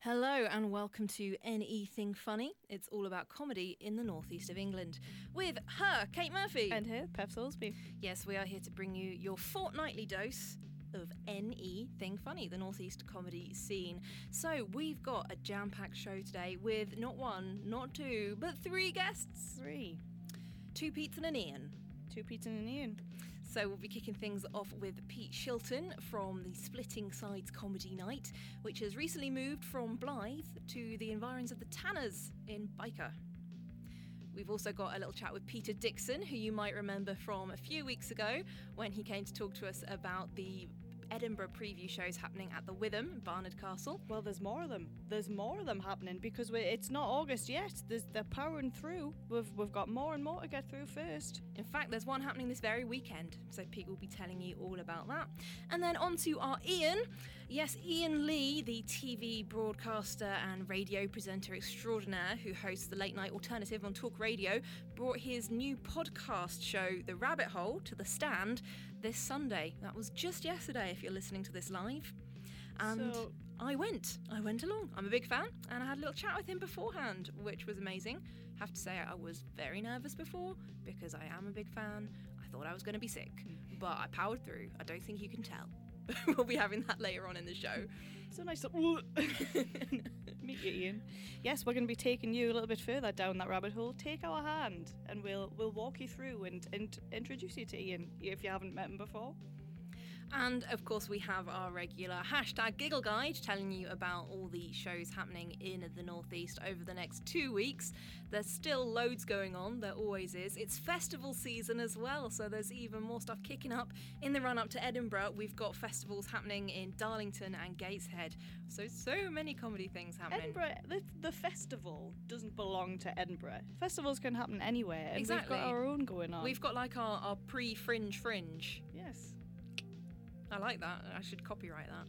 Hello and welcome to NE Thing Funny. It's all about comedy in the northeast of England with her, Kate Murphy. And here, Peff Soulsby. yes, we are here to bring you your fortnightly dose of NE Thing Funny, the northeast comedy scene. So we've got a jam-packed show today with not one, not two, but three guests. Three. Two Pete's and an Iain. Two Pete and an Iain. So we'll be kicking things off with Pete Shilton from the Splitting Sides Comedy Night, which has recently moved from Blyth to the environs of the Tanners in Byker. We've also got a little chat with Peter Dixon, who you might remember from a few weeks ago when he came to talk to us about the Edinburgh preview shows happening at the Witham, Barnard Castle. Well, there's more of them. There's more of them happening because we're, it's not August yet. There's, they're powering through. We've, we've got more and more to get through first. In fact, there's one happening this very weekend, so Pete will be telling you all about that. And then on to our Iain. Yes, Iain Lee, the TV broadcaster and radio presenter extraordinaire who hosts the late night alternative on Talk Radio, brought his new podcast show, The Rabbit Hole, to the stand this Sunday. That was just yesterday if you're listening to this live. And So- I went. I went along. I'm a big fan, and I had a little chat with him beforehand, which was amazing. Have to say, I was very nervous before because I am a big fan. I thought I was going to be sick, but I powered through. I don't think you can tell. we'll be having that later on in the show. So nice to meet you, Iain. Yes, we're going to be taking you a little bit further down that rabbit hole. Take our hand, and we'll we'll walk you through and, and introduce you to Iain if you haven't met him before. And of course, we have our regular hashtag Giggle Guide telling you about all the shows happening in the Northeast over the next two weeks. There's still loads going on, there always is. It's festival season as well, so there's even more stuff kicking up in the run up to Edinburgh. We've got festivals happening in Darlington and Gateshead. So, so many comedy things happening. Edinburgh, the, the festival doesn't belong to Edinburgh. Festivals can happen anywhere, and Exactly. we've got our own going on. We've got like our, our pre fringe fringe. yes. I like that. I should copyright that.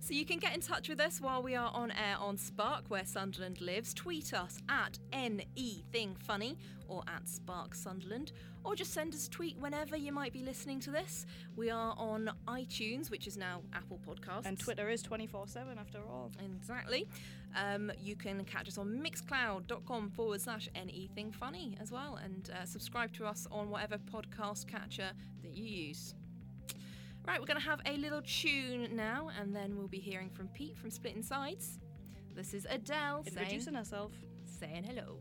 So you can get in touch with us while we are on air on Spark, where Sunderland lives. Tweet us at NEThingFunny or at Spark Sunderland, or just send us a tweet whenever you might be listening to this. We are on iTunes, which is now Apple Podcasts. And Twitter is 24 7 after all. Exactly. Um, you can catch us on mixcloud.com forward slash anything funny as well and uh, subscribe to us on whatever podcast catcher that you use. Right, we're going to have a little tune now and then we'll be hearing from Pete from Splitting Sides. This is Adele saying, Introducing herself. saying hello.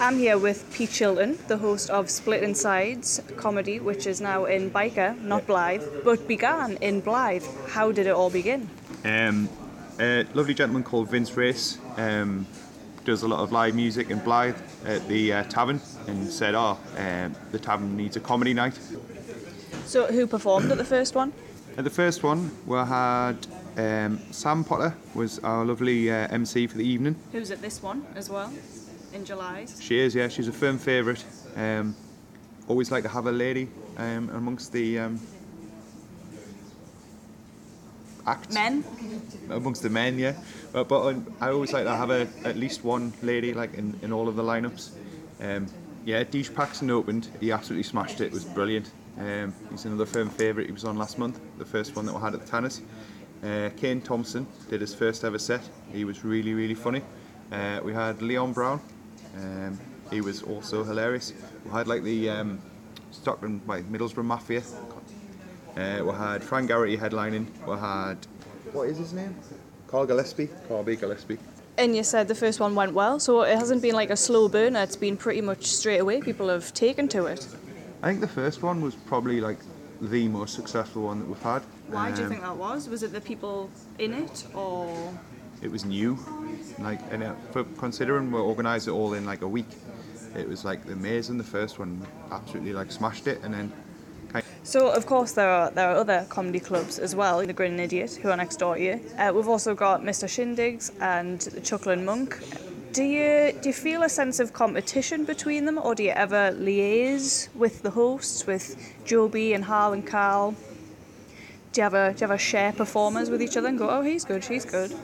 I'm here with Pete Shilton, the host of Splitting Sides comedy, which is now in Byker, not Blyth, but began in Blyth. How did it all begin? Um, a lovely gentleman called Vince Race um, does a lot of live music in Blyth at the uh, tavern and said, Oh, um, the tavern needs a comedy night. So, who performed at the first one? At the first one, we had um, Sam Potter was our lovely uh, MC for the evening. Who's at this one as well, in July? She is, yeah, she's a firm favourite. Um, always like to have a lady um, amongst the acts. Men? amongst the men, yeah. But, but I always like to have a, at least one lady like in, in all of the lineups. Um, yeah, Deesh Paxton opened. He absolutely smashed it. It was brilliant. Um, he's another firm favourite. He was on last month, the first one that we had at the Tanners. Uh, Kane Thompson did his first ever set. He was really, really funny. Uh, we had Leon Brown. Um, he was also hilarious. We had like the um, Stockton, like Middlesbrough Mafia. Uh, we had Frank Garrity headlining. We had what is his name? Carl Gillespie. Carl B. Gillespie. And you said the first one went well, so it hasn't been like a slow burner, it's been pretty much straight away. People have taken to it. I think the first one was probably like the most successful one that we've had. Why do you Um, think that was? Was it the people in it, or It was new, like and uh, for considering we organised it all in like a week, it was like amazing. The first one absolutely like smashed it, and then kind So, of course, there are there are other comedy clubs as well. The Grinning Idiot, who are next door to you. Uh, we've also got Mr. Shindigs and the Chuckling Monk. Do you do you feel a sense of competition between them, or do you ever liaise with the hosts, with Joby and Hal and Carl? Do you ever do you ever share performers with each other and go, oh, he's good, she's good?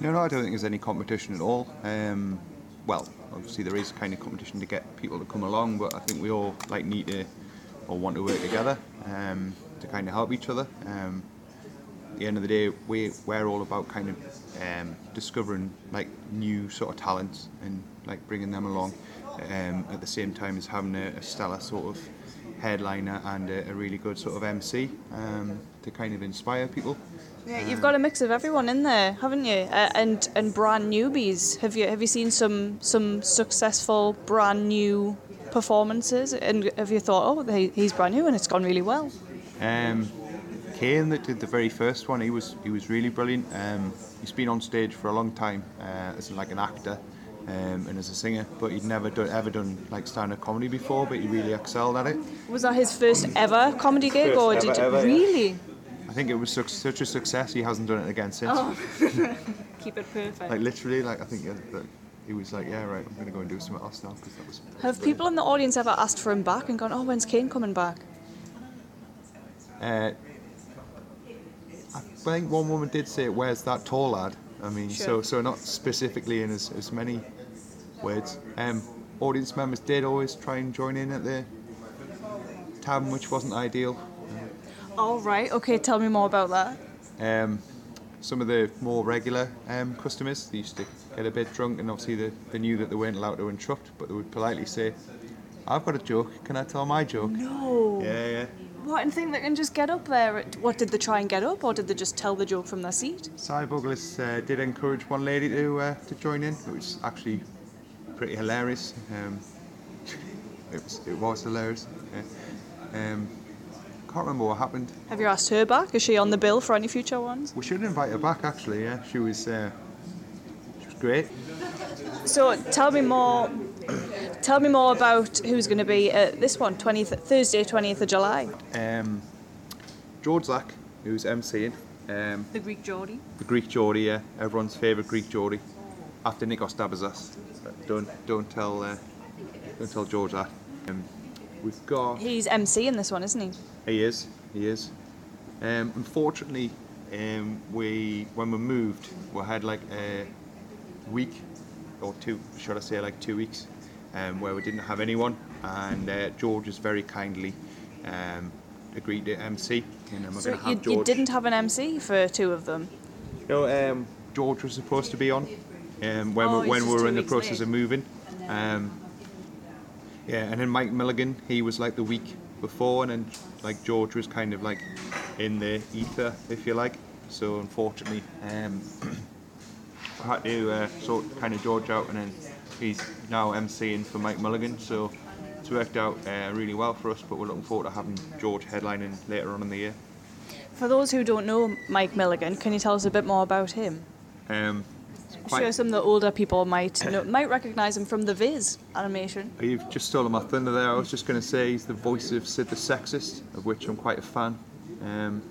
No, no, I don't think there's any competition at all. Um, well, obviously there is kind of competition to get people to come along, but I think we all like need to or want to work together um, to kind of help each other. Um, at the end of the day, we we're all about kind of um, discovering like new sort of talents and like bringing them along um, at the same time as having a, a stellar sort of headliner and a, a really good sort of MC um, to kind of inspire people. Yeah, you've got a mix of everyone in there, haven't you? Uh, and and brand newbies. Have you have you seen some some successful brand new performances? And have you thought, oh, he, he's brand new and it's gone really well? Um, Kane that did the very first one, he was he was really brilliant. Um, he's been on stage for a long time uh, as like an actor um, and as a singer, but he'd never done, ever done like stand-up comedy before. But he really excelled at it. Was that his first ever comedy gig, First or ever, did you ever, yeah. really? I think it was such, such a success. He hasn't done it again since. Oh, keep it perfect. Like literally, like I think yeah, that he was like, yeah, right, I'm gonna go and do something else now because that was. Have people in the audience ever asked for him back and gone, oh, when's Kane coming back? Uh, I think one woman did say, "Where's that tall lad?" I mean, so Sure. so not specifically in as, as many words. Um, audience members did always try and join in at the tavern, which wasn't ideal. All right, okay, tell me more about that. Um, some of the more regular um, customers they used to get a bit drunk, and obviously they, they knew that they weren't allowed to interrupt, but they would politely say, "I've got a joke. Can I tell my joke?" No. Yeah, yeah. What, and think they can just get up there? What, did they try and get up, or did they just tell the joke from their seat? Cy Buglis uh, did encourage one lady to uh, to join in, which was actually pretty hilarious. Um, it was it was hilarious. Yeah. Um, can't remember what happened. Have you asked her back? Is she on the bill for any future ones? We should invite her back. Actually, yeah, she was uh, she was great. So tell me more. Tell me more about who's going to be at this one, 20th, Thursday, 20th of July. Um, George Zack, who's MCing, um, The Greek Geordie. the Greek Geordie, yeah, everyone's favourite Greek Geordie, after Nikos Dabazas. Don't don't tell uh, don't tell George that. Um, we've got. He's MC in this one, isn't he? He is. He is. Um, unfortunately, um, we when we moved, we had like a week or two, should I say, like two weeks, um, where we didn't have anyone, and uh, George has very kindly um, agreed to MC, and then we're So have you, George. you didn't have an MC for two of them. No, um, George was supposed to be on um, when, Oh, we, when we were in the process late. of moving. Um, yeah, and then Mike Milligan, he was like the week before, and then like George was kind of like in the ether, if you like. So unfortunately, um, had to uh, sort kind of George out, and then he's now MCing for Mike Mulligan. So it's worked out uh, really well for us. But we're looking forward to having George headlining later on in the year. For those who don't know Mike Milligan, can you tell us a bit more about him? Um, I'm sure some of the older people might know, might recognise him from the Viz animation. You've just stolen my thunder there. I was just going to say he's the voice of Sid the Sexist, of which I'm quite a fan. Um,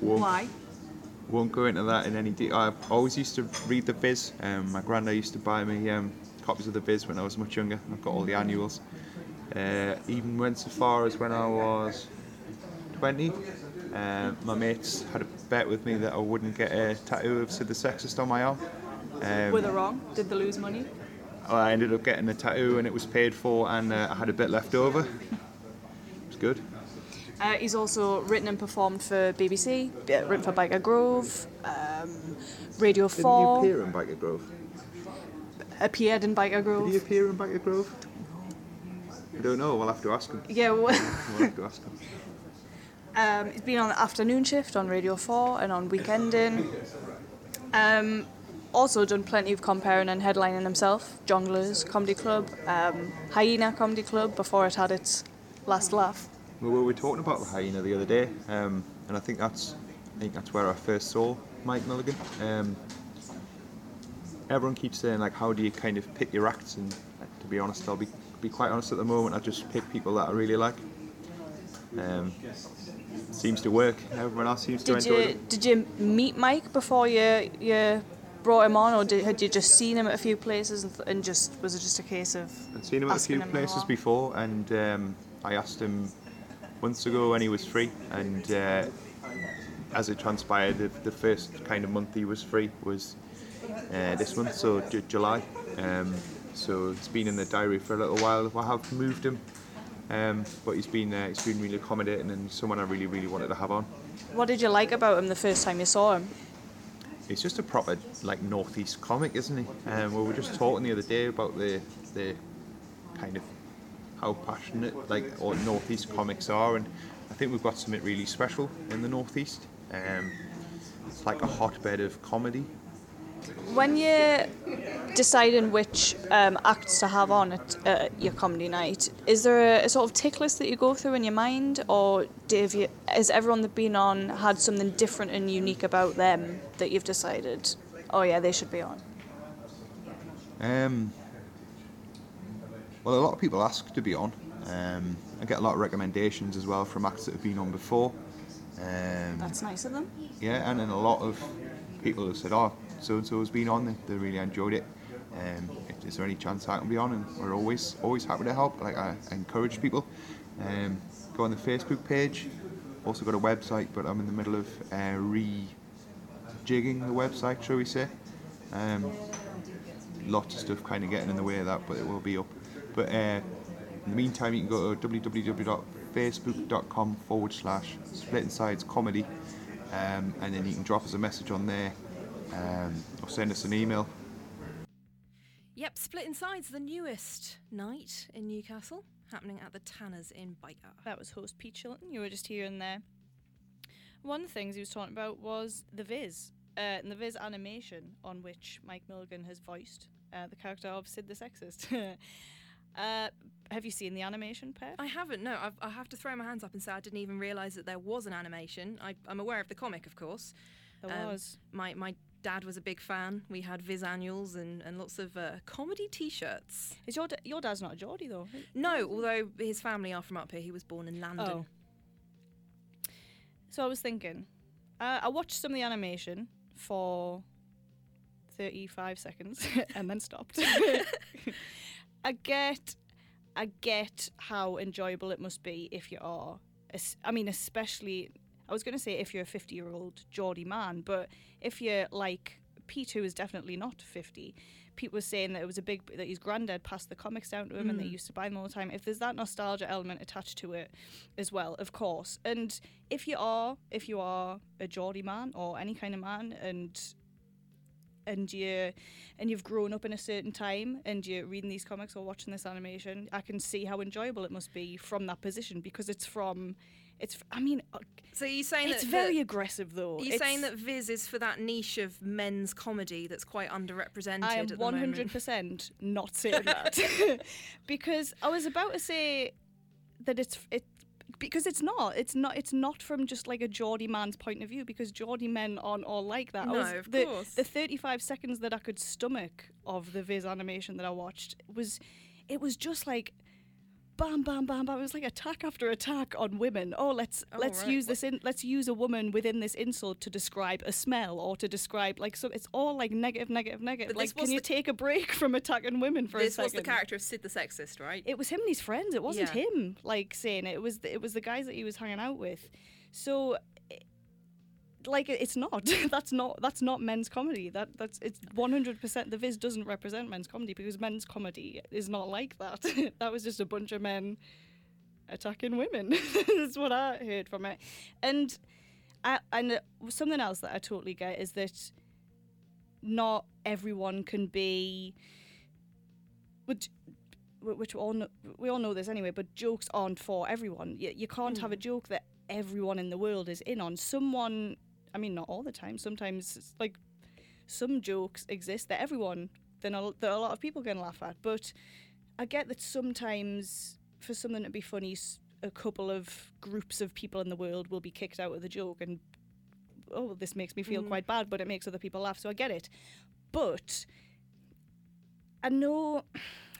Why? Won't go into that in any detail. I always used to read the Viz. Um, my granddad used to buy me um, copies of the Viz when I was much younger. I've got all the annuals. Uh, even went so far as when I was 20. Uh, my mates had a bet with me that I wouldn't get a tattoo of Sid the Sexist on my arm. Um, Were they wrong? Did they lose money? I ended up getting a tattoo and it was paid for, and uh, I had a bit left over. It was good. Uh, he's also written and performed for BBC, uh, written for Byker Grove, um, Radio 4, Did he appear in Byker Grove? appeared in Byker Grove. Did he appear in Byker Grove? I don't know. We'll have to ask him. Yeah, well, We'll have to ask him. um, he's been on the afternoon shift on Radio 4 and on Weekending. Um, also done plenty of comparing and headlining himself. Jongleurs Comedy Club, um, Hyena Comedy Club before it had its last laugh. We were talking about the hyena the other day, um, and I think that's I think that's where I first saw Mike Milligan. Um, everyone keeps saying like, how do you kind of pick your acts? And like, to be honest, I'll be be quite honest at the moment. I just pick people that I really like. Um, seems to work. Everyone else seems to Did enjoy you it. did you meet Mike before you you brought him on, or did, had you just seen him at a few places and, and just was it just a case of? I'd seen him at a few places before, and um, I asked him months ago when he was free, and uh, as it transpired, the, the first kind of month he was free was uh, this month, so J- July. Um, so it's been in the diary for a little while. I have moved him, um, but he's been uh, he's been really accommodating and someone I really really wanted to have on. What did you like about him the first time you saw him? He's just a proper like northeast comic, isn't he? Um, we were just talking the other day about the the kind of how passionate like all northeast comics are, and I think we've got something really special in the northeast. Um, it's like a hotbed of comedy. When you're deciding which um, acts to have on at uh, your comedy night, is there a, a sort of tick list that you go through in your mind, or do you, has everyone that's been on had something different and unique about them that you've decided, oh yeah, they should be on? Um, well, a lot of people ask to be on. Um, I get a lot of recommendations as well from acts that have been on before. Um, That's nice of them. yeah, and then a lot of people have said, "Oh, so and so has been on. They, they really enjoyed it. Um, if, is there any chance I can be on?" And we're always always happy to help. Like I encourage people. Um, go on the Facebook page. Also got a website, but I'm in the middle of uh, rejigging the website, shall we say? Um, lots of stuff kind of getting in the way of that, but it will be up. But uh, in the meantime, you can go to www.facebook.com forward slash split sides comedy, um, and then you can drop us a message on there um, or send us an email. Yep, Split Inside's the newest night in Newcastle, happening at the Tanners in Byker. That was host Pete Shilton. You were just hearing there. One of the things he was talking about was the Viz, uh, and the Viz animation on which Mike Milligan has voiced uh, the character of Sid the Sexist. uh, have you seen the animation, Peff? I haven't, no. I've, I have to throw my hands up and say I didn't even realise that there was an animation. I, I'm aware of the comic, of course. There Um, was. My, my dad was a big fan. We had Viz annuals and, and lots of uh, comedy t shirts. Is your da- your dad's not a Geordie though? No, although his family are from up here. He was born in London. Oh. So I was thinking, uh, I watched some of the animation for 35 seconds and then stopped. I get, I get how enjoyable it must be if you are. I mean, especially, I was going to say if you're a 50 year old Geordie man, but if you're like Pete, who is definitely not 50, Pete was saying that it was a big that his granddad passed the comics down to him and they mm. used to buy them all the time. If there's that nostalgia element attached to it as well, of course. And if you are if you are a Geordie man or any kind of man and and you and you've grown up in a certain time and you're reading these comics or watching this animation, I can see how enjoyable it must be from that position because it's from it's I mean uh, So you're saying it's that very that- aggressive though. you're you saying that Viz is for that niche of men's comedy that's quite underrepresented I am at the hundred percent not saying that because I was about to say that it's it because it's not it's not it's not from just like a Geordie man's point of view because Geordie men aren't all like that. No, was, of the, course. The thirty five seconds that I could stomach of the Viz animation that I watched was it was just like. Bam, bam, bam, bam. It was like attack after attack on women. Oh, let's Oh, let's right. use this in. Let's use a woman within this insult to describe a smell or to describe like so. It's all like negative, negative, negative. But like, can was you take a break from attacking women for This a was the character of Sid the Sexist, right? It was him and his friends. It wasn't Yeah. him like saying it. It was the, it was the guys that he was hanging out with. So, like, it's not. that's not that's not men's comedy. That that's it's one hundred percent. The Viz doesn't represent men's comedy because men's comedy is not like that. that was just a bunch of men attacking women. that's what I heard from it. And I, and uh, something else that I totally get is that not everyone can be. Which, which we all know, we all know this anyway, but jokes aren't for everyone. You, you can't have a joke that everyone in the world is in on. Someone, I mean, not all the time. Sometimes it's like some jokes exist that everyone, then that a lot of people can laugh at. But I get that sometimes for something to be funny, a couple of groups of people in the world will be kicked out of the joke and oh, this makes me feel mm. quite bad, but it makes other people laugh. So I get it. But I know,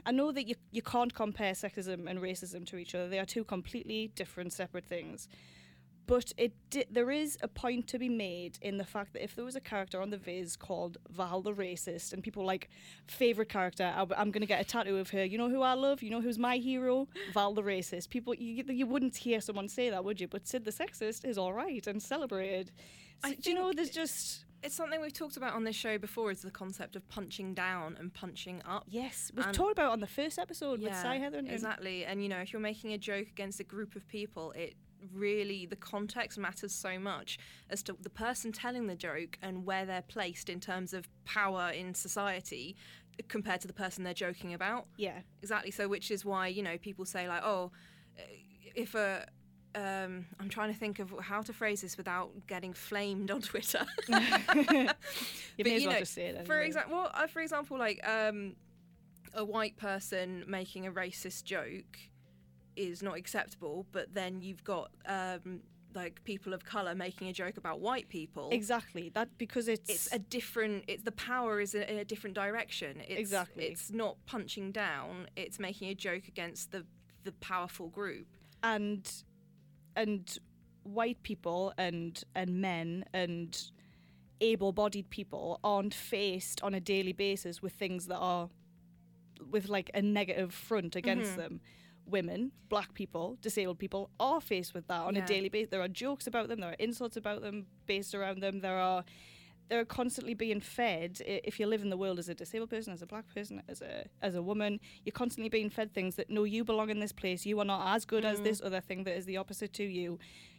I know that you you can't compare sexism and racism to each other. They are two completely different, separate things. But it di- there is a point to be made in the fact that if there was a character on the Viz called Val the Racist, and people like favorite character, I, am going to get a tattoo of her. You know who I love? You know who's my hero? Val the Racist. People, you, you wouldn't hear someone say that, would you? But Sid the Sexist is all right and celebrated. So, do you know? There's just It's something we've talked about on this show before is the concept of punching down and punching up. yes, we've And- talked about it on the first episode with Cy Heather. and- exactly. And you know, if you're making a joke against a group of people, it really the context matters so much as to the person telling the joke and where they're placed in terms of power in society compared to the person they're joking about. Yeah, Exactly. So, which is why you know people say like, oh, if a um, I'm trying to think of how to phrase this without getting flamed on Twitter. you But, may as you well know, just say it. for example, well, uh, for example, like um, a white person making a racist joke is not acceptable, but then you've got um, like people of color making a joke about white people. exactly that because it's It's a different. It's the power is in a different direction. It's, Exactly. It's not punching down. It's making a joke against the the powerful group. and and white people and and men and able-bodied people aren't faced on a daily basis with things that are with like a negative front against Mm-hmm. them women black people disabled people are faced with that on Yeah. a daily basis there are jokes about them there are insults about them based around them. There are they're constantly being fed. If you live in the world as a disabled person as a black person as a as a woman you're constantly being fed things that no you belong in this place. You are not as good as mm. this other thing that is the opposite to you.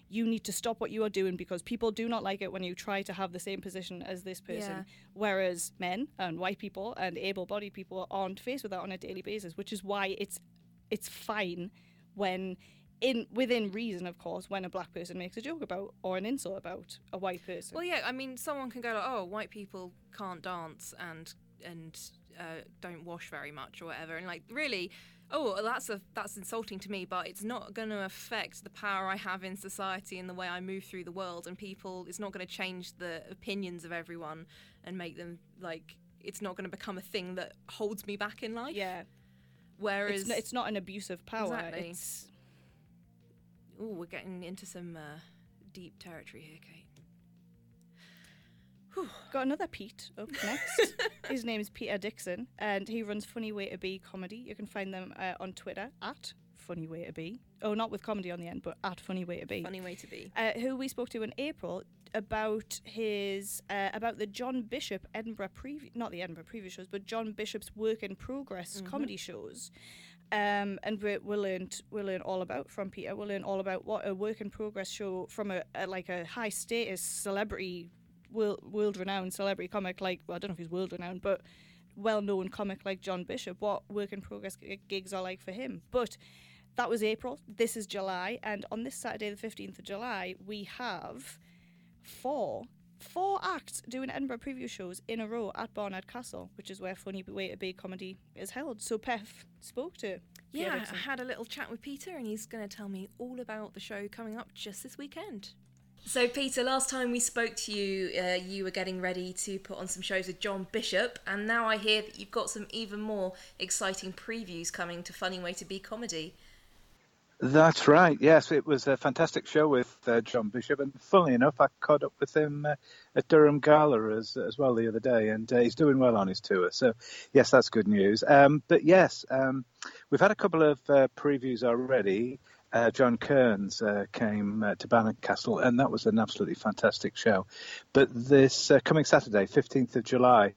You need to stop what you are doing because people do not like it when you try to have the same position as this person. Yeah. whereas men and white people and able-bodied people aren't faced with that on a daily basis which is why it's it's fine when in within reason of course when a black person makes a joke about or an insult about a white person Well, yeah. I mean, someone can go like, "Oh, white people can't dance and and uh, don't wash very much or whatever," and like, really, oh, well, that's a that's insulting to me. But it's not going to affect the power I have in society and the way I move through the world. And people, it's not going to change the opinions of everyone and make them like. It's not going to become a thing that holds me back in life. yeah Whereas, it's, n- it's not an abuse of power Exactly. it's oh, we're getting into some uh, deep territory here, Kate. Got another Pete up next. His name is Peter Dixon, and he runs Funny Way to Be comedy. You can find them uh, on Twitter at Funny Way to Be. Oh, not with comedy on the end, but at Funny Way to Be. Funny way to be. Uh, who we spoke to in April about his uh, about the John Bishop Edinburgh preview, not the Edinburgh preview shows, but John Bishop's work in progress comedy shows. Um, and we, we learned we learn all about from Peter. We'll learn all about what a work in progress show from a, a like a high status celebrity, world world renowned celebrity comic like well I don't know if he's world renowned, but well known comic like John Bishop. What work in progress g- gigs are like for him, but. That was April. This is July, and on this Saturday, the fifteenth of July, we have four four acts doing Edinburgh preview shows in a row at Barnard Castle, which is where Funny Way to Be comedy is held. So Peff spoke to Yeah, Dixon. I had a little chat with Peter, and he's going to tell me all about the show coming up just this weekend. So, Peter, last time we spoke to you, uh, you were getting ready to put on some shows with John Bishop, and now I hear that you've got some even more exciting previews coming to Funny Way to Be comedy. That's right. Yes, it was a fantastic show with uh, John Bishop, and funnily enough, I caught up with him uh, at Durham Gala as as well the other day, and uh, he's doing well on his tour. So, yes, that's good news. Um, but yes, um, we've had a couple of uh, previews already. Uh, John Kearns uh, came to Barnard Castle, and that was an absolutely fantastic show. But this coming Saturday, 15th of July,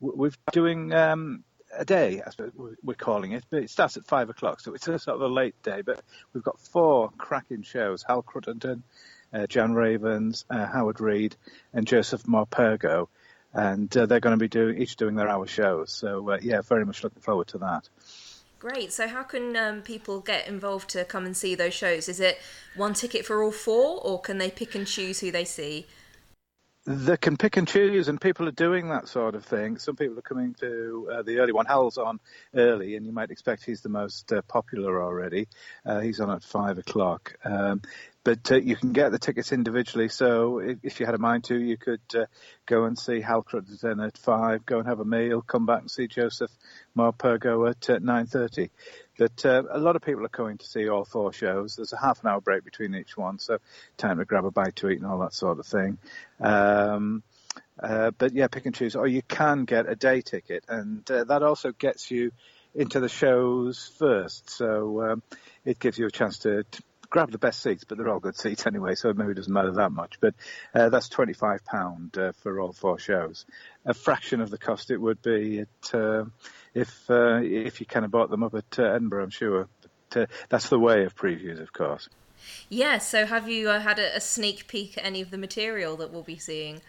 we're doing um, a day, suppose we're- calling it, but it starts at five o'clock, so it's a sort of a late day. But we've got four cracking shows: Hal Cruttenden, uh, Jan Ravens, uh, Howard Read, and Joseph Morpurgo, and uh, they're going to be doing each doing their hour shows. So uh, yeah, very much looking forward to that. Great. So, how can um, people get involved to come and see those shows? Is it one ticket for all four, or can they pick and choose who they see? They can pick and choose, and people are doing that sort of thing. Some people are coming to uh, the early one. Hal's on early, and you might expect he's the most uh, popular already. Uh, he's on at five o'clock. Um, but uh, you can get the tickets individually, so if, if you had a mind to, you could uh, go and see Hal Cruttenden at five, go and have a meal, come back and see Joseph Morpurgo at uh, nine thirty. But uh, a lot of people are coming to see all four shows. There's a half an hour break between each one, so time to grab a bite to eat and all that sort of thing. Um, uh, but yeah, pick and choose. Or you can get a day ticket, and uh, that also gets you into the shows first. So um, it gives you a chance to, to, grab the best seats, but they're all good seats anyway, so it maybe doesn't matter that much. But uh, that's £25 uh, for all four shows. A fraction of the cost it would be at, uh, if uh, if you kind of bought them up at Edinburgh, I'm sure. But, that's the way of previews, of course. Yeah, so have you had a sneak peek at any of the material that we'll be seeing?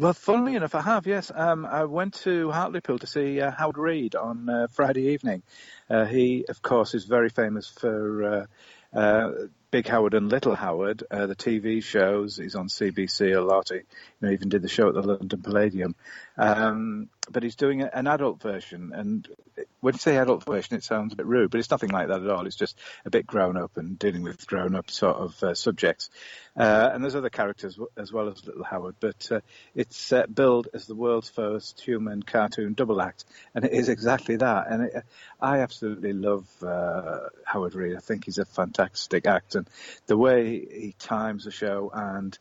Well, funnily enough, I have. Yes, um, I went to Hartlepool to see uh, Howard Read on uh, Friday evening. Uh, he, of course, is very famous for uh, uh, Big Howard and Little Howard, uh, the TV shows. He's on CBBC a lot. He you know, even did the show at the London Palladium. Um, but he's doing an adult version, and when you say adult version, it sounds a bit rude, but it's nothing like that at all. It's just a bit grown up and dealing with grown up sort of uh, subjects. Uh, and there's other characters as well as Little Howard, but uh, it's billed as the world's first human cartoon double act, and it is exactly that. And it, I absolutely love uh, Howard Read. I think he's a fantastic actor, and the way he times the show and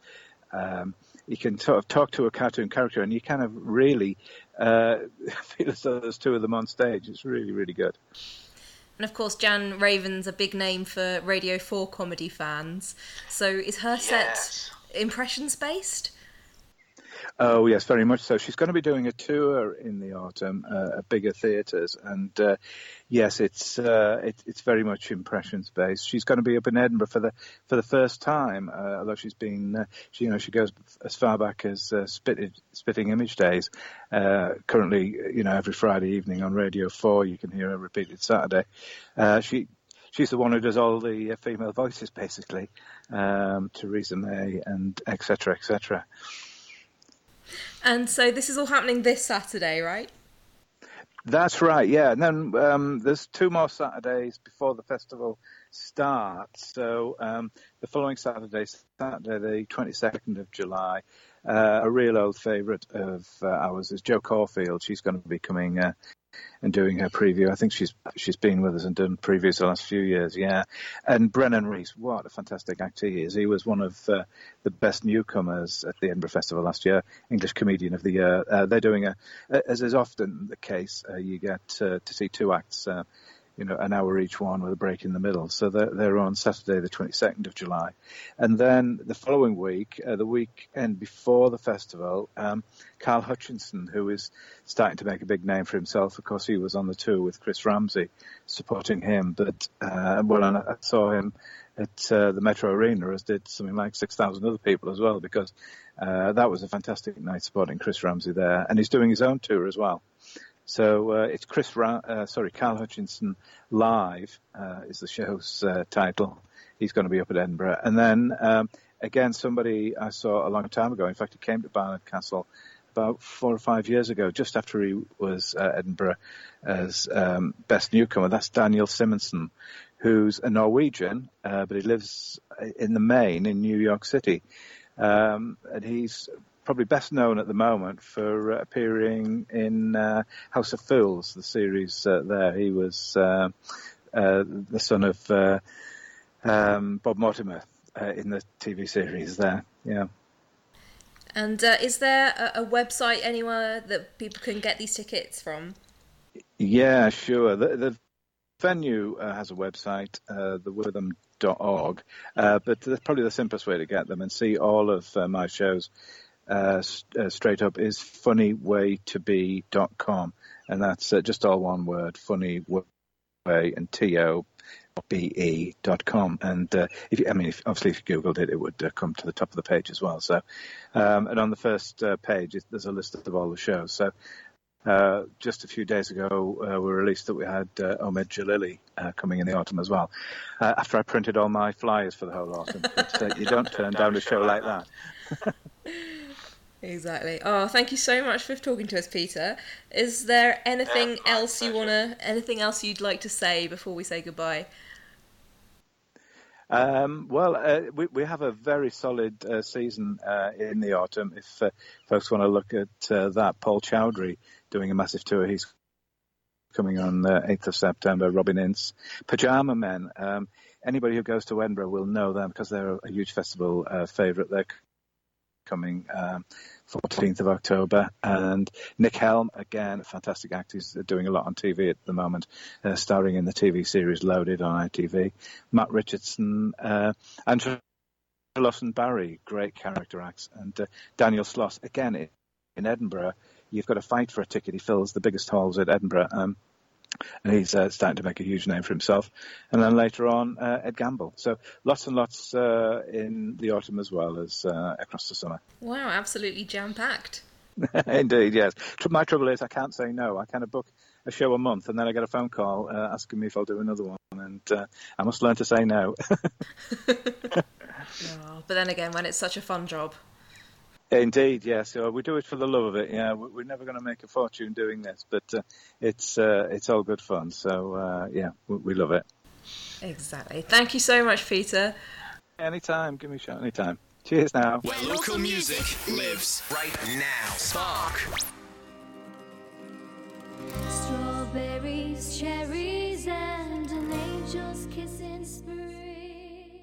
um, you can sort of talk to a cartoon character and you kind of really uh, feel as though there's two of them on stage. It's really, really good. And of course, Jan Raven's a big name for Radio 4 comedy fans. So is her yes. set impressions based? Oh yes, very much so. She's going to be doing a tour in the autumn uh, at bigger theatres, and uh, yes, it's uh, it, it's very much impressions based. She's going to be up in Edinburgh for the for the first time, uh, although she's been uh, she you know she goes as far back as uh, Spitting, Spitting Image Days. currently, you know, every Friday evening on Radio Four, you can hear her repeated Saturday. she she's the one who does all the female voices, basically, um, Theresa May and etc. etc. And so this is all happening this Saturday, right? That's right, yeah. And then um, there's two more Saturdays before the festival starts. So um, the following Saturday, Saturday the 22nd of July, uh, a real old favourite of uh, ours is Jo Caulfield. She's going to be coming uh, and doing her preview. I think she's she's been with us and done previews the last few years. Yeah, and Brennan Reece, what a fantastic actor he is. He was one of uh, the best newcomers at the Edinburgh Festival last year, English Comedian of the Year. Uh, they're doing a, as is often the case, uh, you get uh, to see two acts uh, you know, an hour each one with a break in the middle. So they're, they're on Saturday, the 22nd of July. And then the following week, uh, the weekend before the festival, um, Carl Hutchinson, who is starting to make a big name for himself. Of course, he was on the tour with Chris Ramsey supporting him. But, uh, well, I saw him at uh, the Metro Arena, as did something like 6,000 other people as well, because uh, that was a fantastic night supporting Chris Ramsey there. And he's doing his own tour as well. So uh, it's Chris, Ra- uh, sorry, Carl Hutchinson live uh, is the show's uh, title. He's going to be up at Edinburgh, and then um, again somebody I saw a long time ago. In fact, he came to Barnard Castle about four or five years ago, just after he was at Edinburgh as um, best newcomer. That's Daniel Simonsen, who's a Norwegian, uh, but he lives in the main in New York City. Um, and he's probably best known at the moment for uh, appearing in uh, House of Fools, the series uh, there. He was uh, uh, the son of uh, um, Bob Mortimer in the TV series there. Yeah. And is there a, a, website anywhere that people can get these tickets from? Yeah, sure. The, the venue has a website, uh, thewitham.org, uh, but that's probably the simplest way to get them and see all of uh, my shows uh, uh, straight up is funnywaytobe.com. And that's uh, just all one word, funny way and T-O be.com. And uh, if you, I mean, if, obviously, if you googled it, it would uh, come to the top of the page as well. So, um, and on the first uh, page, there's a list of all the shows. So, uh, just a few days ago, uh, we released that we had uh, Omid Djalili coming in the autumn as well. after I printed all my flyers for the whole autumn, but you don't turn down a show like that. Exactly. Oh, thank you so much for talking to us, Peter. Is there anything yeah, else you wanna, anything else you'd like to say before we say goodbye? Um, well, uh, we, we have a very solid uh, season uh, in the autumn. If uh, folks want to look at uh, that, Paul Chowdhry doing a massive tour. He's coming on the 8th of September, Robin Ince. Pajama Men. Um, anybody who goes to Edinburgh will know them because they're a huge festival uh, favourite. They're coming um, 14th of October. And Nick Helm, again, fantastic actor. He's doing a lot on TV at the moment, uh, starring in the TV series Loaded on ITV. Matt Richardson, uh, and Lawson Barry, great character acts. And uh, Daniel Sloss, again, in Edinburgh, you've got to fight for a ticket. He fills the biggest halls at Edinburgh. Um, and he's uh, starting to make a huge name for himself. And then later on, uh, Ed Gamble. So lots and lots uh, in the autumn as well as uh, across the summer. Wow, absolutely jam packed. Indeed, yes. My trouble is I can't say no. I kind of book a show a month and then I get a phone call uh, asking me if I'll do another one, and uh, I must learn to say no. Oh, but then again, when it's such a fun job. Indeed, yes. So we do it for the love of it. Yeah, we're never going to make a fortune doing this, but uh, it's uh, it's all good fun. So uh, yeah, we, we, love it. Exactly. Thank you so much, Peter. Anytime. Give me a shout anytime. Cheers now. Where local music lives right now. Spark. Strawberries, cherries, and an angel's kiss in spring.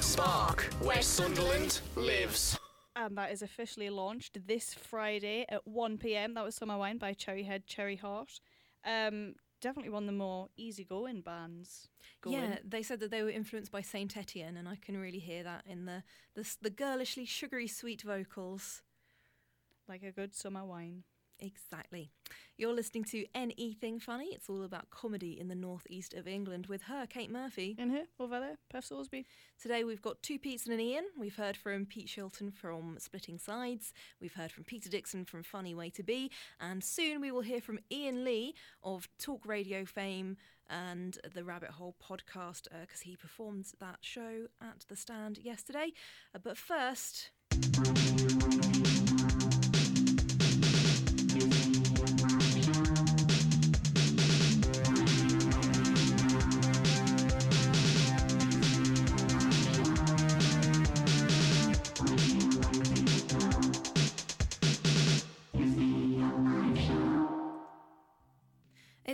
Spark, where Sunderland lives and that is officially launched this Friday at 1 pm. That was Summer Wine by Cherry Head Cherry Heart. Um, definitely one of the more easygoing bands. Going. Yeah, they said that they were influenced by Saint Etienne, and I can really hear that in the the, the girlishly sugary sweet vocals. Like a good summer wine. Exactly. You're listening to NE Thing Funny. It's all about comedy in the northeast of England with her, Kate Murphy. And her, over there, Peff Soulsby. Today we've got two Petes and an Iain. We've heard from Pete Shilton from Splitting Sides. We've heard from Peter Dixon from Funny Way to Be. And soon we will hear from Iain Lee of Talk Radio fame and the Rabbit Hole podcast because uh, he performed that show at the stand yesterday. Uh, but first.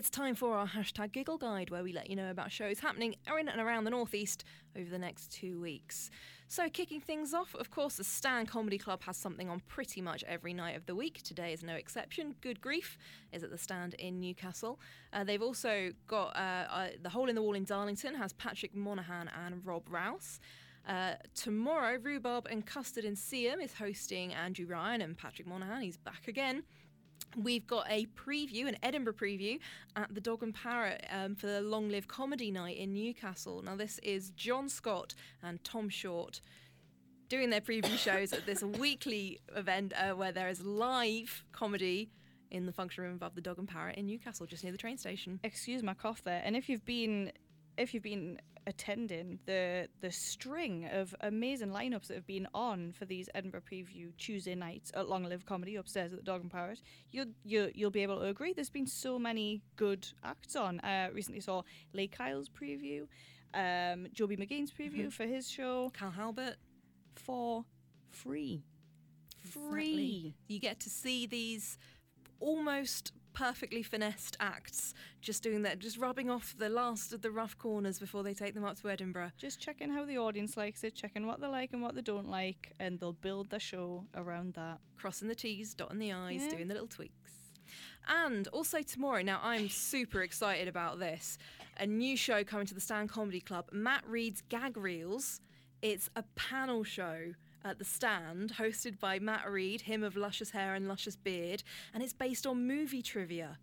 It's time for our hashtag Giggle Guide, where we let you know about shows happening in and around the Northeast over the next two weeks. So, kicking things off, of course, the Stand Comedy Club has something on pretty much every night of the week. Today is no exception. Good Grief is at the Stand in Newcastle. Uh, they've also got uh, uh, the Hole in the Wall in Darlington has Patrick Monaghan and Rob Rouse. Uh, tomorrow, Rhubarb and Custard in Seaham is hosting Andrew Ryan and Patrick Monaghan. He's back again. We've got a preview, an Edinburgh preview at the Dog and Parrot um, for the Long Live Comedy Night in Newcastle. Now, this is John Scott and Tom Short doing their preview shows at this weekly event uh, where there is live comedy in the function room above the Dog and Parrot in Newcastle, just near the train station. Excuse my cough there. And if you've been if you've been attending the the string of amazing lineups that have been on for these Edinburgh preview Tuesday nights at Long Live Comedy upstairs at the Dog and Parrot, you'll you, you'll be able to agree. There's been so many good acts on. Uh, recently saw Lee Kyle's preview, um, Joby Mageean's preview mm-hmm. for his show, Cal Halbert for free. Free. Exactly. You get to see these almost perfectly finessed acts, just doing that, just rubbing off the last of the rough corners before they take them up to Edinburgh. Just checking how the audience likes it, checking what they like and what they don't like, and they'll build their show around that. Crossing the T's, dotting the I's, yeah. doing the little tweaks. And also tomorrow, now I'm super excited about this. A new show coming to the Stand Comedy Club, Matt Reed's Gag Reels. It's a panel show at the stand, hosted by Matt Reed, him of luscious hair and luscious beard, and it's based on movie trivia.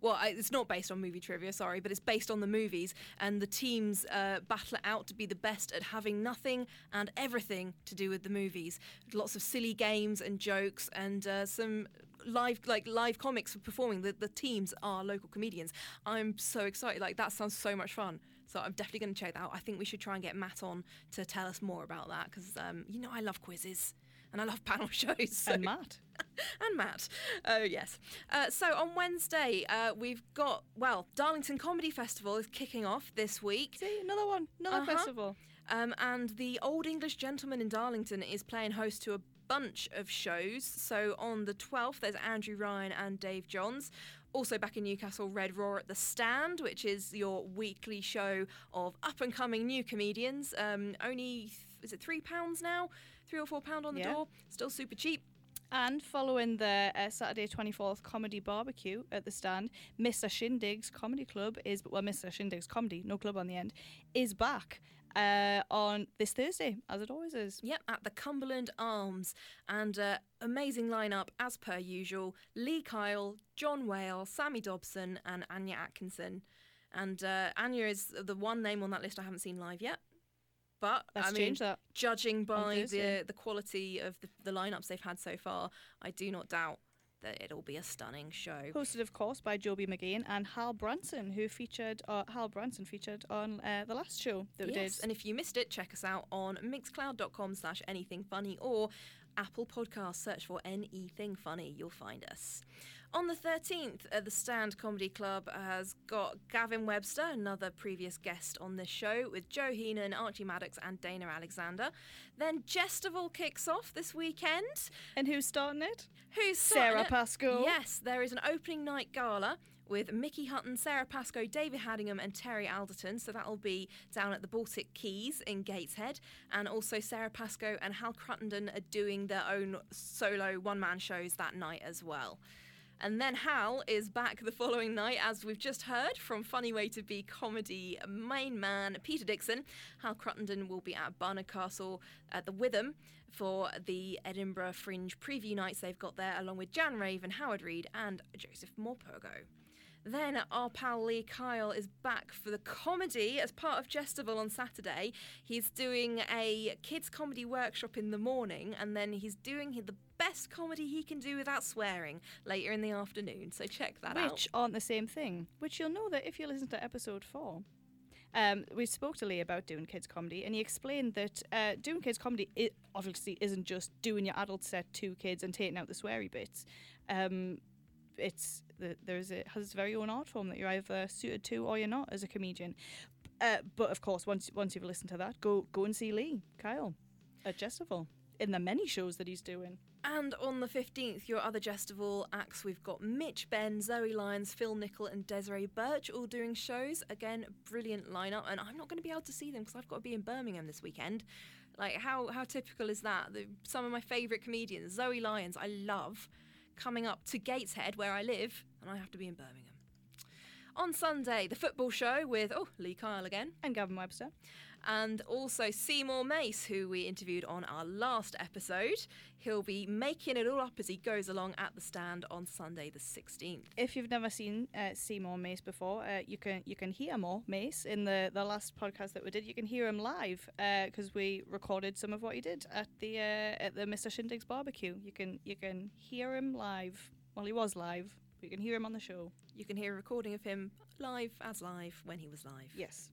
Well, it's not based on movie trivia, sorry, but it's based on the movies, and the teams uh, battle it out to be the best at having nothing and everything to do with the movies. Lots of silly games and jokes, and uh, some live like live comics for performing. The, the teams are local comedians. I'm so excited. Like that sounds so much fun. So I'm definitely going to check that out. I think we should try and get Matt on to tell us more about that because um, you know I love quizzes and I love panel shows. So. And Matt. and Matt. Oh, yes. Uh, so on Wednesday, uh, we've got, well, Darlington Comedy Festival is kicking off this week. See, another one, another uh-huh. festival. Um, and the Old English Gentleman in Darlington is playing host to a bunch of shows. So on the 12th, there's Andrew Ryan and Dave Johns. Also back in Newcastle, Red Raw at the Stand, which is your weekly show of up and coming new comedians. Um, only is it three pounds now? Three or four pound on the Yeah. door. Still super cheap. And following the uh, Saturday 24th comedy barbecue at the stand, Mr. Shindig's comedy club is, well, Mr. Shindig's comedy, no club on the end, is back uh, on this Thursday, as it always is. Yep, at the Cumberland Arms. And uh, amazing lineup as per usual Lee Kyle, John Whale, Sammy Dobson, and Anya Atkinson. And uh, Anya is the one name on that list I haven't seen live yet. But Let's I mean, that. judging by the the quality of the, the lineups they've had so far, I do not doubt that it'll be a stunning show. Hosted, of course, by Joby Mageean and Hal Branson, who featured, uh, Hal Branson featured on uh, the last show that we Yes, did. and if you missed it, check us out on mixcloud.com slash NE Thing Funny or Apple Podcasts. Search for NE Thing Funny, you'll find us. On the 13th, uh, the Stand Comedy Club has got Gavin Webster, another previous guest on this show, with Joe Heenan, Archie Maddocks, and Dana Alexander. Then Gestival kicks off this weekend. And who's starting it? Who's Sara it? Pascoe. Yes, there is an opening night gala with Mickey Hutton, Sara Pascoe, David Hadingham, and Terry Alderton. So that'll be down at the Baltic Quays in Gateshead. And also Sara Pascoe and Hal Cruttenden are doing their own solo one man shows that night as well. And then Hal is back the following night, as we've just heard from Funny Way to Be comedy main man Peter Dixon. Hal Cruttenden will be at Barnard Castle at the Witham for the Edinburgh Fringe preview nights they've got there, along with Jan Raven, Howard Read, and Joseph Morpurgo. Then our pal Lee Kyle is back for the comedy as part of Gestival on Saturday. He's doing a kids comedy workshop in the morning, and then he's doing the best comedy he can do without swearing later in the afternoon. So check that out. which aren't the same thing. Which you'll know that if you listen to episode four. Um, we spoke to Lee about doing kids comedy, and he explained that uh, doing kids comedy i obviously isn't just doing your adult set to kids and taking out the sweary bits. Um, it's the, there's a, has its very own art form that you're either suited to or you're not as a comedian. Uh, but of course, once once you've listened to that, go go and see Lee Kyle at Gestival in the many shows that he's doing. And on the 15th, your other Gestival acts, we've got Mitch Benn, Zoe Lyons, Phil Nichol, and Desiree Burch all doing shows. Again, brilliant lineup. And I'm not going to be able to see them because I've got to be in Birmingham this weekend. Like, how, how typical is that? The, some of my favourite comedians, Zoe Lyons, I love, coming up to Gateshead, where I live, and I have to be in Birmingham. On Sunday, the football show with, oh, Lee Kyle again And Gavin Webster. And also Seymour Mace, who we interviewed on our last episode. He'll be making it all up as he goes along at the stand on Sunday the 16th. if you've never seen uh, Seymour Mace before, uh, you can you can hear more Mace in the, the last podcast that we did. You can hear him live because we recorded some of what he did at the uh, at the Mr. Shindig's barbecue. You can you can hear him live. Well, he was live. But you can hear him on the show. You can hear a recording of him live as live when he was live. Yes.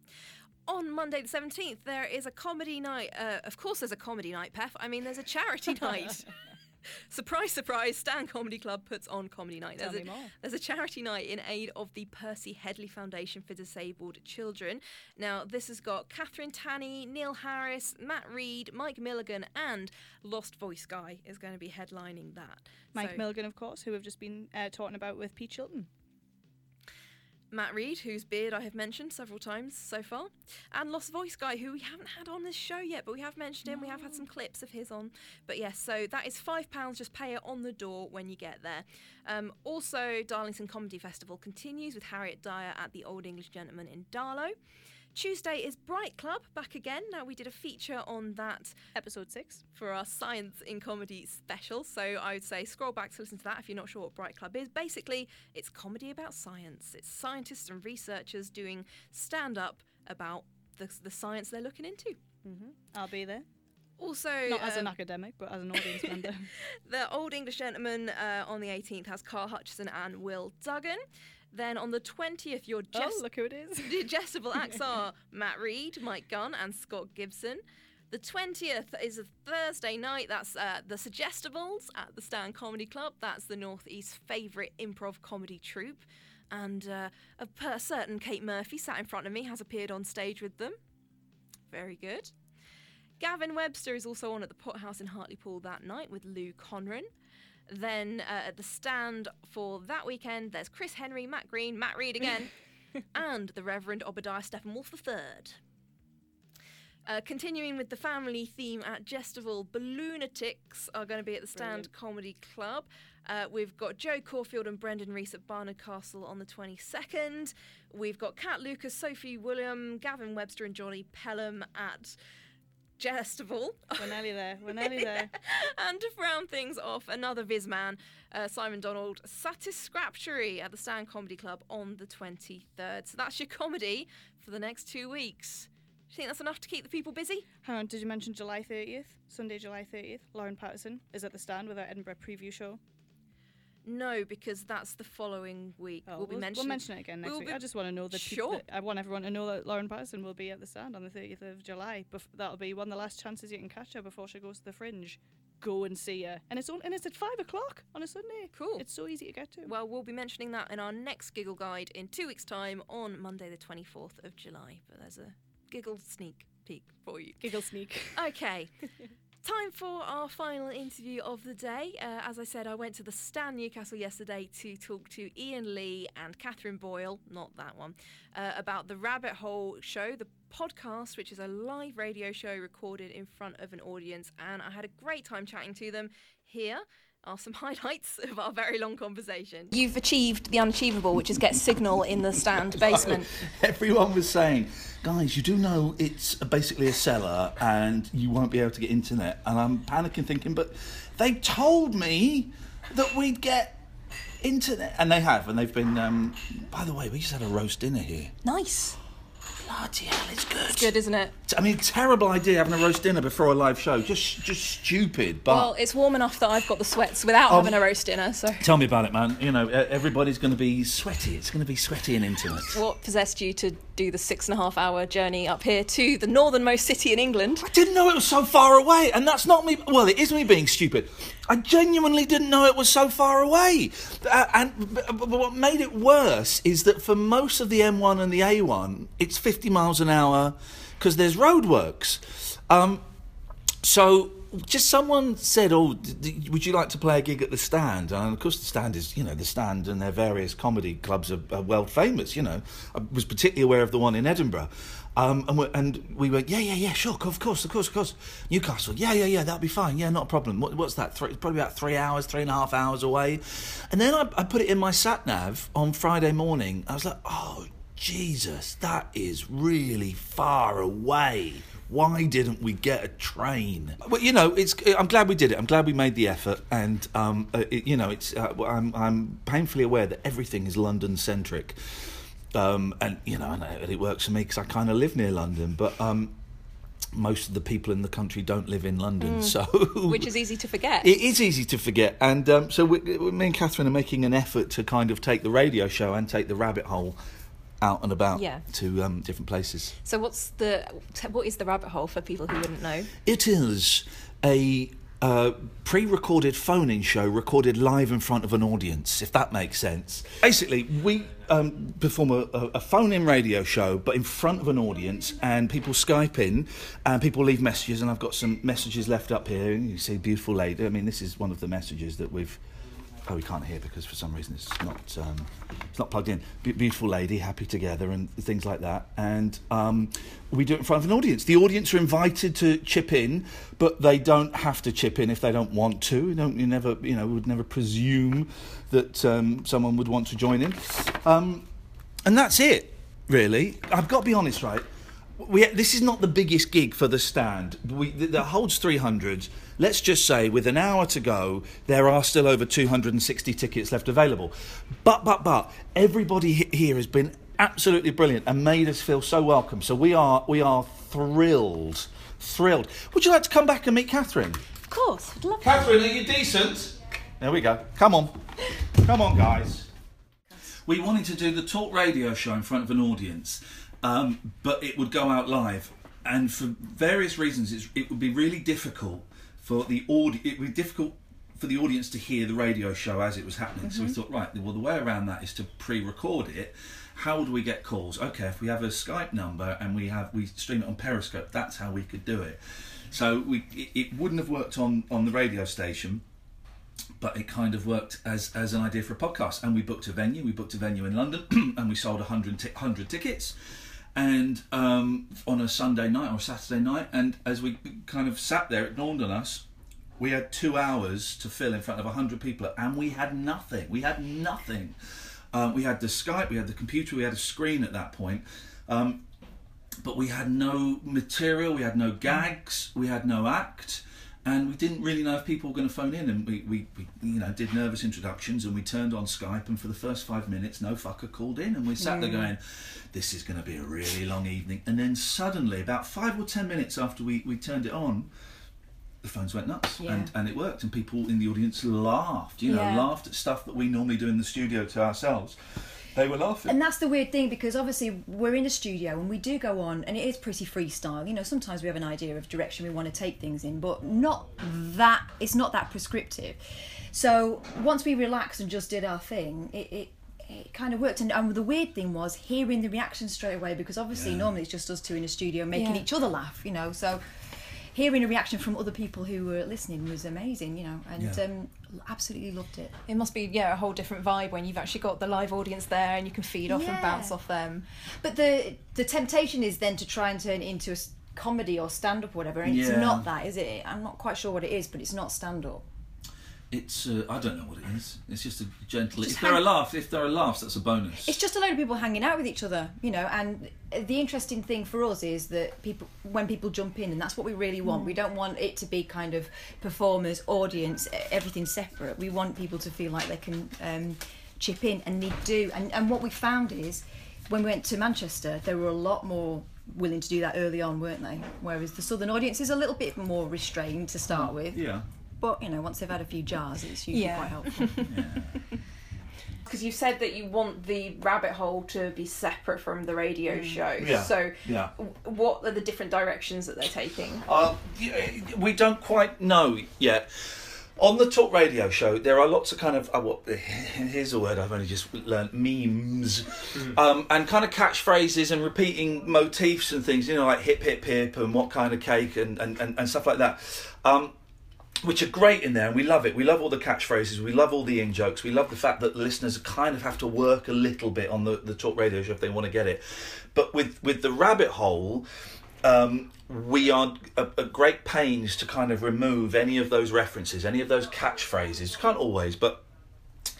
On Monday the 17th, there is a comedy night. Uh, of course, there's a comedy night, Peff. I mean, there's a charity night. surprise, surprise, Stand Comedy Club puts on comedy night. Tell There's me a, more. there's a charity night in aid of the Percy Hedley Foundation for Disabled Children. Now, this has got Catherine Tanney, Neil Harris, Matt Reed, Mike Milligan, and Lost Voice Guy is going to be headlining that. Mike So- Milligan, of course, who we've just been uh, talking about with Pete Shilton. Matt Reed, whose beard I have mentioned several times so far, and Lost Voice Guy, who we haven't had on this show yet, but we have mentioned him. We have had some clips of his on. But yes, so that is £5. Just pay it on the door when you get there. Um, also, Darlington Comedy Festival continues with Harriet Dyer at the Old English Gentleman in Darlo. Tuesday is Bright Club back again. Now, we did a feature on that Episode six. for our Science in Comedy special. So I would say scroll back to listen to that if you're not sure what Bright Club is. Basically, it's comedy about science. It's scientists and researchers doing stand up about the, the science they're looking into. I'll be there. Also, Not as an um, academic, but as an audience member. the Old English Gentleman uh, on the 18th has Carl Hutchinson and Will Duggan. Then on the 20th, your oh, Jess- look who it is. the digestible acts are Matt Reed, Mike Gunn, and Scott Gibson. The 20th is a Thursday night. That's uh, the Suggestibles at the Stand Comedy Club. That's the Northeast's favourite improv comedy troupe. And uh, a per- certain Kate Murphy sat in front of me has appeared on stage with them. Very good. Gavin Webster is also on at the Pothouse in Hartlepool that night with Lou Conran. Then uh, at the stand for that weekend, there's Chris Henry, Matt Green, Matt Reed again, and the Reverend Obadiah Steppenwolf III. Uh, continuing with the family theme at Gestival, Balloonatics are going to be at the Stand Comedy Club. Uh, we've got Joe Caulfield and Brennan Reece at Barnard Castle on the 22nd. We've got Kat Lucas, Sophie William, Gavin Webster, and Johnny Pelham at Gestival. We're nearly there. We're nearly there. and to round things off, another Vizman, uh, Simon Donald, Satisfactory at the Stand Comedy Club on the 23rd. So that's your comedy for the next two weeks. Do you think that's enough to keep the people busy? Hang on, did you mention July 30th? Sunday, July 30th. Lauren Pattison is at the stand with our Edinburgh preview show. No, because that's the following week. Oh, we'll be we'll, mentioning. we'll mention it again next we'll week. be- I just want to know that, Sure. I want everyone to know that Lauren Pattison will be at the stand on the 30th of July. Bef- that'll be one of the last chances you can catch her before she goes to the Fringe. Go and see her, and it's on, and it's at five o'clock on a Sunday. Cool. It's so easy to get to. Well, we'll be mentioning that in our next Giggle Guide in two weeks' time on Monday, the 24th of July. But there's a giggle sneak peek for you. Giggle sneak. Okay. Time for our final interview of the day. Uh, as I said, I went to the Stand Newcastle yesterday to talk to Iain Lee and Katherine Boyle, not that one, uh, about the Rabbit Hole Show, the podcast, which is a live radio show recorded in front of an audience. And I had a great time chatting to them. Here are some highlights of our very long conversation. You've achieved the unachievable, which is get signal in the stand basement. Everyone was saying, guys, you do know it's basically a cellar and you won't be able to get internet. And I'm panicking, thinking, but they told me that we'd get internet. And they have, and they've been. Um, by the way, we just had a roast dinner here. nice. Bloody hell, it's good. It's good, isn't it? I mean, terrible idea having a roast dinner before a live show. Just, just stupid. But Well, it's warm enough that I've got the sweats without Um, having a roast dinner, so. tell me about it, man. You know, everybody's going to be sweaty. It's going to be sweaty and intimate. What possessed you to do the six and a half hour journey up here to the northernmost city in England? I didn't know it was so far away, and that's not me. Well, it is me being stupid. I genuinely didn't know it was so far away. Uh, and but, but what made it worse is that for most of the M1 and the A1, it's 50 miles an hour because there's roadworks. Um, so just someone said, "Oh, would you like to play a gig at the Stand?" And of course, the Stand is, you know, the Stand and their various comedy clubs are, are world famous. You know, I was particularly aware of the one in Edinburgh. Um, and, and we went, yeah, yeah, yeah, sure, of course, of course, of course. Newcastle, yeah, yeah, yeah, that'll be fine, yeah, not a problem. What, what's that? Three, probably about three hours, three and a half hours away. And then I, I put it in my sat nav on Friday morning. I was like, oh, Jesus, that is really far away. Why didn't we get a train? Well, you know, it's. I'm glad we did it. I'm glad we made the effort, and um, uh, it, you know, it's. Uh, I'm, I'm painfully aware that everything is London centric, um, and you know, and it works for me because I kind of live near London, but. Um, most of the people in the country don't live in London, so Which is easy to forget. it is easy to forget, and um, so we, we- me and Katherine are making an effort to kind of take the radio show and take the rabbit hole out and about Yeah. to um, different places. So what's the what is the rabbit hole for people who wouldn't know? It is a pre-recorded phone-in show recorded live in front of an audience, if that makes sense. Basically, we um, perform a, a phone-in radio show, but in front of an audience, and people Skype in, and people leave messages, and I've got some messages left up here. And you see, beautiful lady. I mean, this is one of the messages that we've. We can't hear because for some reason it's not um, it's not plugged in. Be- beautiful lady, happy together, and things like that. And um, we do it in front of an audience. The audience are invited to chip in, but they don't have to chip in if they don't want to. You don't you never you know would never presume that um, someone would want to join in. Um, and that's it, really. I've got to be honest, right? We, this is not the biggest gig for the stand. We, that holds 300. Let's just say, with an hour to go, there are still over 260 tickets left available. But, but, but, everybody here has been absolutely brilliant and made us feel so welcome. So we are, we are thrilled, thrilled. Would you like to come back and meet Katherine? Of course, I'd love Katherine, are you decent? There we go. Come on. Come on, guys. We wanted to do the talk radio show in front of an audience, um, but it would go out live. And for various reasons, it's, it would be really difficult for the audi- It would be difficult for the audience to hear the radio show as it was happening. So we mm-hmm. thought, right, well, the way around that is to pre-record it. How do we get calls? Okay, if we have a Skype number and we have we stream it on Periscope, that's how we could do it. So we it, it wouldn't have worked on on the radio station but it kind of worked as as an idea for a podcast. And we booked a venue. We booked a venue in London, and we sold 100, ti- 100 tickets. And um, on a Sunday night or Saturday night, and as we kind of sat there, it dawned on us we had two hours to fill in front of 100 people and we had nothing. We had nothing. Um, we had the skype we had the computer we had a screen at that point um, but we had no material we had no gags we had no act and we didn't really know if people were going to phone in and we, we, we you know did nervous introductions and we turned on skype and for the first five minutes no fucker called in and we sat there hmm. going this is going to be a really long evening and then suddenly about five or ten minutes after we, we turned it on the phones went nuts Yeah. and, and it worked and people in the audience laughed you know Yeah. laughed at stuff that we normally do in the studio to ourselves they were laughing And that's the weird thing because obviously we're in a studio and we do go on and it is pretty freestyle. You know, sometimes we have an idea of direction we want to take things in, but not that it's not that prescriptive. So once we relaxed and just did our thing, it, it it kind of worked. And, and the weird thing was hearing the reaction straight away because obviously Yeah. normally it's just us two in a studio making Yeah. each other laugh. You know, so hearing a reaction from other people who were listening was amazing. You know, and Yeah. um, absolutely loved it. It must be yeah a whole different vibe when you've actually got the live audience there and you can feed off and bounce off them. But the the temptation is then to try and turn it into a s- comedy or stand up or whatever, and it's not that, is it? I'm not quite sure what it is, but it's not stand up. It's uh, i don't know what it is it's just a gentle Just if there are laughs if there are laughs that's a bonus It's just a load of people hanging out with each other, you know. And the interesting thing for us is that people, when people jump in, and that's what we really want. We don't want it to be kind of performers, audience, everything separate. We want people to feel like they can um, chip in, and they do. And and what we found is, when we went to Manchester, there were a lot more willing to do that early on, weren't they? Whereas the southern audience is a little bit more restrained to start with. yeah But you know, once they've had a few jars, it's usually Yeah. quite helpful. Because you said that you want the rabbit hole to be separate from the radio show. Yeah. So yeah what are the different directions that they're taking? Uh, we don't quite know yet. On the talk radio show, there are lots of kind of uh, what here's a word I've only just learned memes, um, and kind of catchphrases and repeating motifs and things. You know, like hip hip hip and what kind of cake and and, and, and stuff like that. Um, which are great in there, and we love it. We love all the catchphrases. We love all the in jokes. We love the fact that listeners kind of have to work a little bit on the, the talk radio show if they want to get it. But with with the rabbit hole, um, we are at, at great pains to kind of remove any of those references, any of those catchphrases. Can't always, but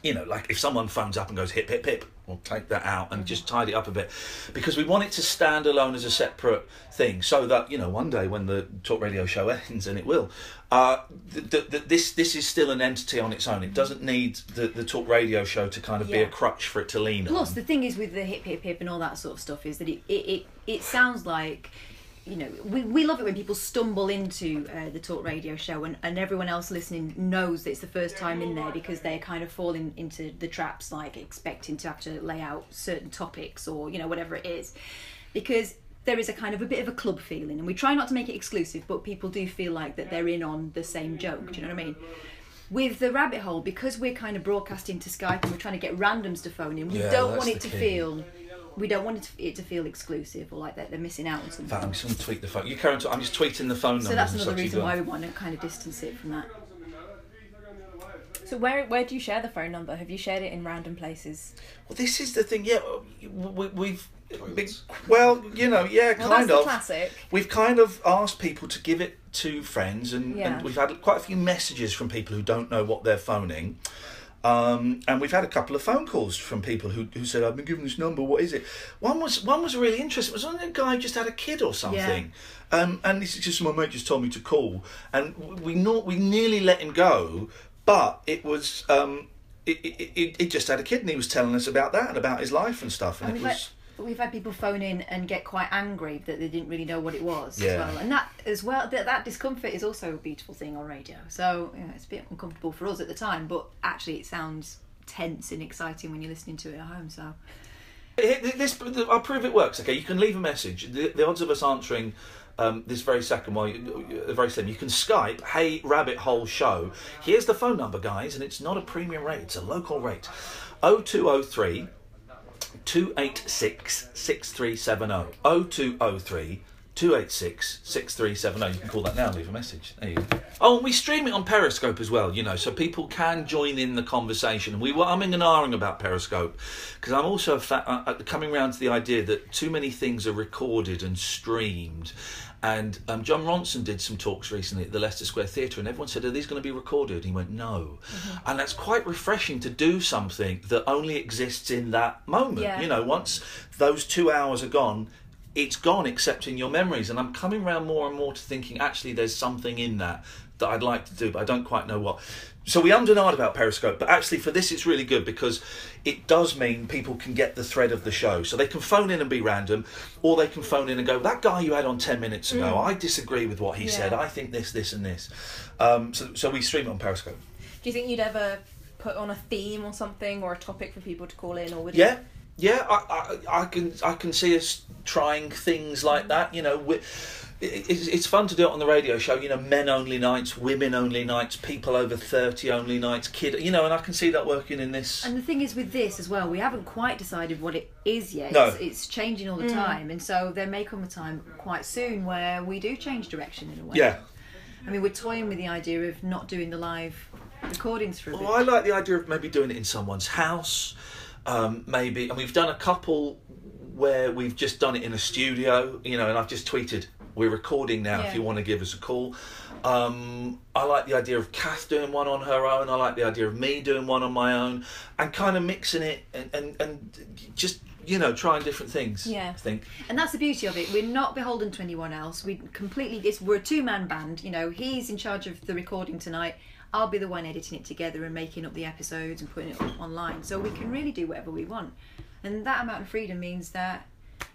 you know, like if someone phones up and goes hip hip hip, we'll take that out and just tidy it up a bit, because we want it to stand alone as a separate thing, so that you know one day when the talk radio show ends, and it will, uh, th- th- th- this this is still an entity on its own. It doesn't need the, the talk radio show to kind of be a crutch for it to lean Plus, on. Plus, the thing is with the hip hip hip and all that sort of stuff is that it it, it, it sounds like. You know, we, we love it when people stumble into uh, the talk radio show and, and everyone else listening knows that it's the first time in there because they're kind of falling into the traps, like expecting to have to lay out certain topics or, you know, whatever it is. Because there is a kind of a bit of a club feeling and we try not to make it exclusive, but people do feel like that they're in on the same joke. Do you know what I mean? with the rabbit hole because we're kind of broadcasting to Skype and we're trying to get randoms to phone in. We Yeah, don't want it to key. feel. We don't want it to, it to feel exclusive or like that they're missing out on something. fact, I'm just going to tweet the phone. You carry on. I'm just tweeting the phone number so that's another reason why we want to kind of distance it from that. So where where do you share the phone number? Have you shared it in random places? Well, this is the thing. Yeah, we, we've. been- Well, you know, yeah, Well, kind that's of. classic. We've kind of asked people to give it to friends, and, Yeah. and we've had quite a few messages from people who don't know what they're phoning. Um, and we've had a couple of phone calls from people who, who said, "I've been given this number. What is it?" One was one was really interesting. It was when a guy just had a kid or something, um, and this is just my mate just told me to call, and we not we nearly let him go, but it was um, it, it, it, it just had a kid, and he was telling us about that and about his life and stuff, and And it was. Had, we've had people phone in and get quite angry that they didn't really know what it was Yeah. as well. And that as well, that, that discomfort is also a beautiful thing on radio. So you know, it's a bit uncomfortable for us at the time, but actually it sounds tense and exciting when you're listening to it at home. So This, I'll prove it works. Okay, you can leave a message. The, the odds of us answering um, this very second, while you, very slim. You can Skype, "Hey Rabbit Hole Show." Here's the phone number, guys, and it's not a premium rate; it's a local rate. 0203 286 6370. 0203 286 6370. You can call that now, and leave a message. There you go. Oh, and we stream it on Periscope as well, you know, so people can join in the conversation. We were umming and ahhing about Periscope because I'm also fa- uh, uh, coming round to the idea that too many things are recorded and streamed. And um, Jon Ronson did some talks recently at the Leicester Square Theatre, and everyone said, Are these going to be recorded? And he went, No. And that's quite refreshing to do something that only exists in that moment. Yeah. You know, once those two hours are gone, it's gone except in your memories. And I'm coming around more and more to thinking, actually, there's something in that that I'd like to do, but I don't quite know what. So we ummed and ahed about Periscope, but actually for this it's really good because it does mean people can get the thread of the show. So they can phone in and be random, or they can phone in and go, that guy you had on 10 minutes ago, Mm. I disagree with what he Yeah. said. I think this, this, and this. Um, so, so we stream it on Periscope. Do you think you'd ever put on a theme or something or a topic for people to call in, or would Yeah, you? yeah, I, I, I can I can see us trying things like that. You know, it's, it's fun to do it on the radio show. You know, men only nights, women only nights, people over thirty only nights, kid. You know, and I can see that working in this. And the thing is with this as well, we haven't quite decided what it is yet. No. It's, it's changing all the Mm. time, and so there may come a time quite soon where we do change direction in a way. Yeah. I mean, we're toying with the idea of not doing the live recordings for a bit. Well, I like the idea of maybe doing it in someone's house. Um, maybe, and we've done a couple where we've just done it in a studio. You know, and I've just tweeted, "We're recording now. Yeah. If you want to give us a call." Um, I like the idea of Kath doing one on her own. I like the idea of me doing one on my own, and kind of mixing it and and, and just you know trying different things. Yeah. I think. And that's the beauty of it. We're not beholden to anyone else. We completely. It's, we're a two-man band. You know, he's in charge of the recording tonight. I'll be the one editing it together and making up the episodes and putting it online. So we can really do whatever we want. And that amount of freedom means that,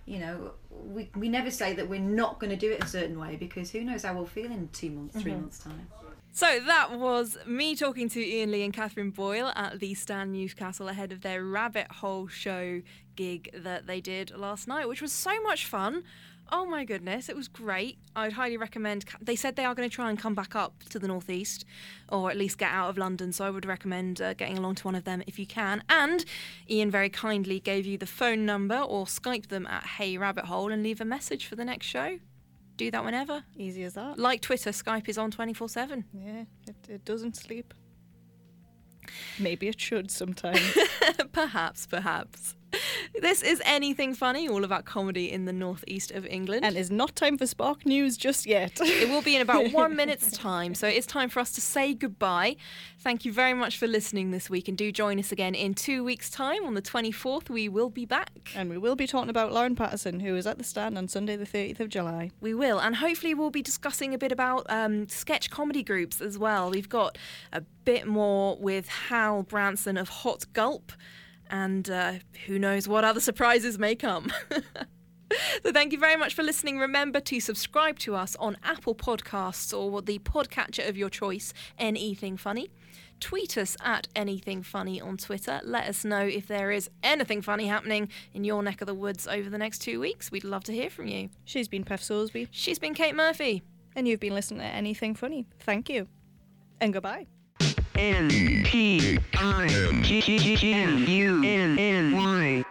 you know, we we never say that we're not going to do it a certain way because who knows how we'll feel in two months, 3 Mhm. months time. So that was me talking to Iain Lee and Katherine Boyle at the Stand Newcastle ahead of their Rabbit Hole show gig that they did last night, which was so much fun. Oh my goodness, it was great. I'd highly recommend. They said they are going to try and come back up to the northeast, or at least get out of London. So I would recommend uh, getting along to one of them if you can. And Iain very kindly gave you the phone number or Skype them at Hey Rabbit Hole and leave a message for the next show. Do that whenever. Easy as that. Like Twitter, Skype is on 24 7. Yeah, it, it doesn't sleep. Maybe it should sometimes. perhaps, perhaps. This is NE Thing Funny, all about comedy in the northeast of England. and it's not time for Spark News just yet. it will be in about one minute's time, so it's time for us to say goodbye. Thank you very much for listening this week, and do join us again in two weeks' time. On the 24th, we will be back. And we will be talking about Lauren Pattison, who is at the stand on Sunday, the 30th of July. We will, and hopefully, we'll be discussing a bit about um, sketch comedy groups as well. We've got a bit more with Hal Branson of Hot Gulp, and uh, who knows what other surprises may come. So thank you very much for listening. Remember to subscribe to us on Apple Podcasts or the podcatcher of your choice, NE Thing Funny. Tweet us at NE Thing Funny on Twitter. Let us know if there is anything funny happening in your neck of the woods over the next two weeks. We'd love to hear from you. She's been Peff Soulsby. She's been Kate Murphy. And you've been listening to NE Thing Funny. Thank you. And goodbye. N P I G G N U N N Y.